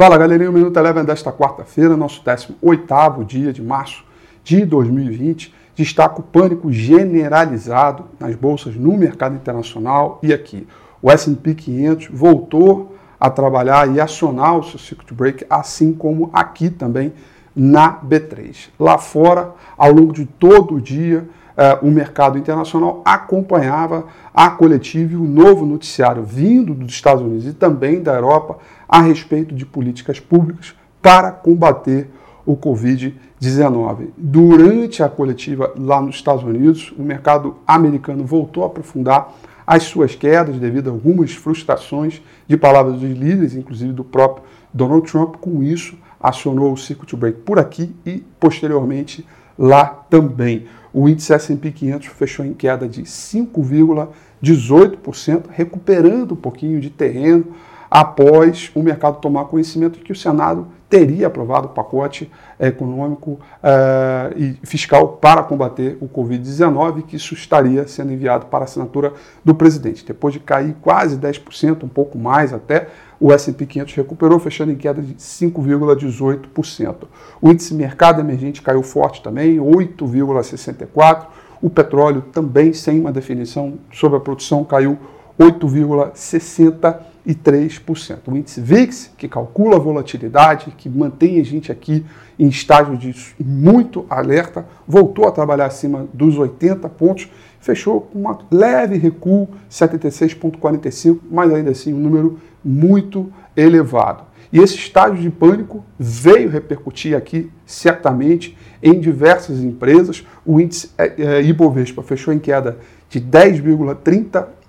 Fala galerinha, o Minuto Eleven desta quarta-feira, nosso 18º dia de março de 2020, destaca o pânico generalizado nas bolsas no mercado internacional e aqui. O S&P 500 voltou a trabalhar e acionar o seu circuit break, assim como aqui também na B3. Lá fora, ao longo de todo o dia, eh, o mercado internacional acompanhava a coletiva e o novo noticiário vindo dos Estados Unidos e também da Europa a respeito de políticas públicas para combater o Covid-19. Durante a coletiva lá nos Estados Unidos, o mercado americano voltou a aprofundar as suas quedas devido a algumas frustrações de palavras dos líderes, inclusive do próprio Donald Trump. Com isso, acionou o circuit break por aqui e posteriormente lá também. O índice S&P 500 fechou em queda de 5,18%, recuperando um pouquinho de terreno após o mercado tomar conhecimento que o Senado teria aprovado o pacote econômico uh, e fiscal para combater o Covid-19, que isso estaria sendo enviado para assinatura do presidente. Depois de cair quase 10%, um pouco mais até, o S&P 500 recuperou, fechando em queda de 5,18%. O índice mercado emergente caiu forte também, 8,64%. O petróleo também sem uma definição sobre a produção caiu 8,60%. O índice VIX, que calcula a volatilidade, que mantém a gente aqui em estágio de muito alerta, voltou a trabalhar acima dos 80 pontos, fechou com um leve recuo, 76,45, mas ainda assim um número muito elevado. E esse estágio de pânico veio repercutir aqui certamente em diversas empresas. O índice é, é, Ibovespa fechou em queda de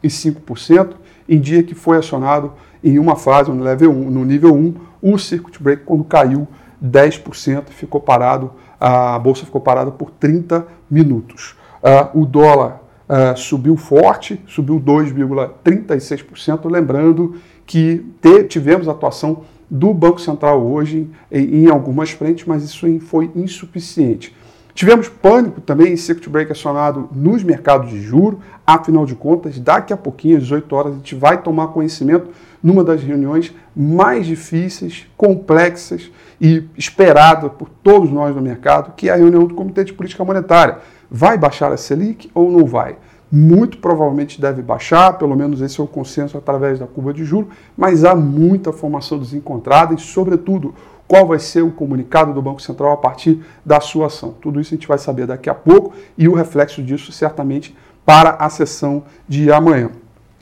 10,35% em dia que foi acionado em uma fase, no nível 1, no nível 1 o circuit break, quando caiu 10%, ficou parado, a bolsa ficou parada por 30 minutos. Uh, o dólar uh, subiu forte, subiu 2,36%, lembrando que tivemos atuação do Banco Central hoje em algumas frentes, mas isso foi insuficiente. Tivemos pânico também em circuit break acionado nos mercados de juro. Afinal de contas, daqui a pouquinho, às 18 horas, a gente vai tomar conhecimento numa das reuniões mais difíceis, complexas e esperada por todos nós no mercado, que é a reunião do Comitê de Política Monetária. Vai baixar a Selic ou não vai? Muito provavelmente deve baixar, pelo menos esse é o consenso através da curva de juros, mas há muita formação desencontrada e, sobretudo, qual vai ser o comunicado do Banco Central a partir da sua ação. Tudo isso a gente vai saber daqui a pouco e o reflexo disso certamente para a sessão de amanhã.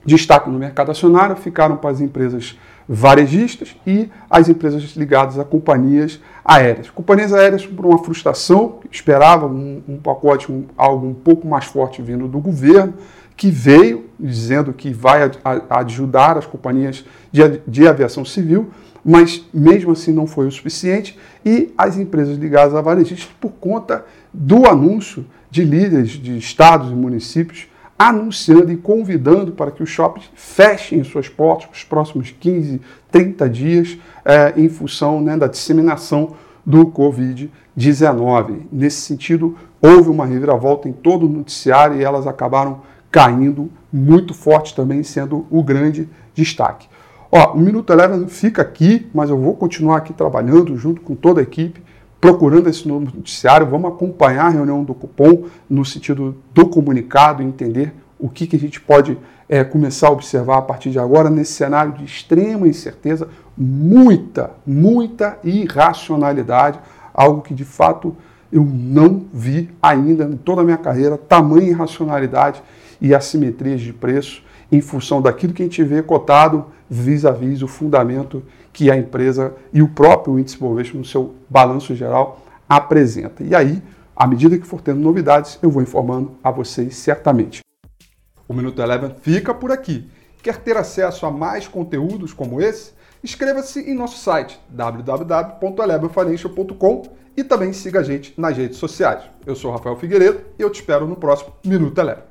Destaque no mercado acionário ficaram para as empresas varejistas e as empresas ligadas a companhias aéreas. Companhias aéreas por uma frustração, esperavam um, um pacote, um, algo um pouco mais forte vindo do governo, que veio dizendo que vai ajudar as companhias de, de aviação civil, mas mesmo assim não foi o suficiente, e as empresas ligadas a varejistas por conta do anúncio de líderes de estados e municípios anunciando e convidando para que os shoppings fechem suas portas nos próximos 15, 30 dias, é, em função né, da disseminação do Covid-19. Nesse sentido, houve uma reviravolta em todo o noticiário e elas acabaram caindo muito forte também, sendo o grande destaque. Ó, o Minuto Eleven fica aqui, mas eu vou continuar aqui trabalhando junto com toda a equipe procurando esse novo noticiário, vamos acompanhar a reunião do cupom no sentido do comunicado, entender o que, que a gente pode é, começar a observar a partir de agora nesse cenário de extrema incerteza, muita, muita irracionalidade, algo que de fato eu não vi ainda em toda a minha carreira, tamanha irracionalidade e assimetrias de preço em função daquilo que a gente vê cotado vis-à-vis -vis o fundamento que a empresa e o próprio índice Bovespa no seu balanço geral apresenta. E aí, à medida que for tendo novidades, eu vou informando a vocês certamente. O Minuto Eleven fica por aqui. Quer ter acesso a mais conteúdos como esse? Inscreva-se em nosso site www.elevenfinancial.com e também siga a gente nas redes sociais. Eu sou Rafael Figueiredo e eu te espero no próximo Minuto Eleven.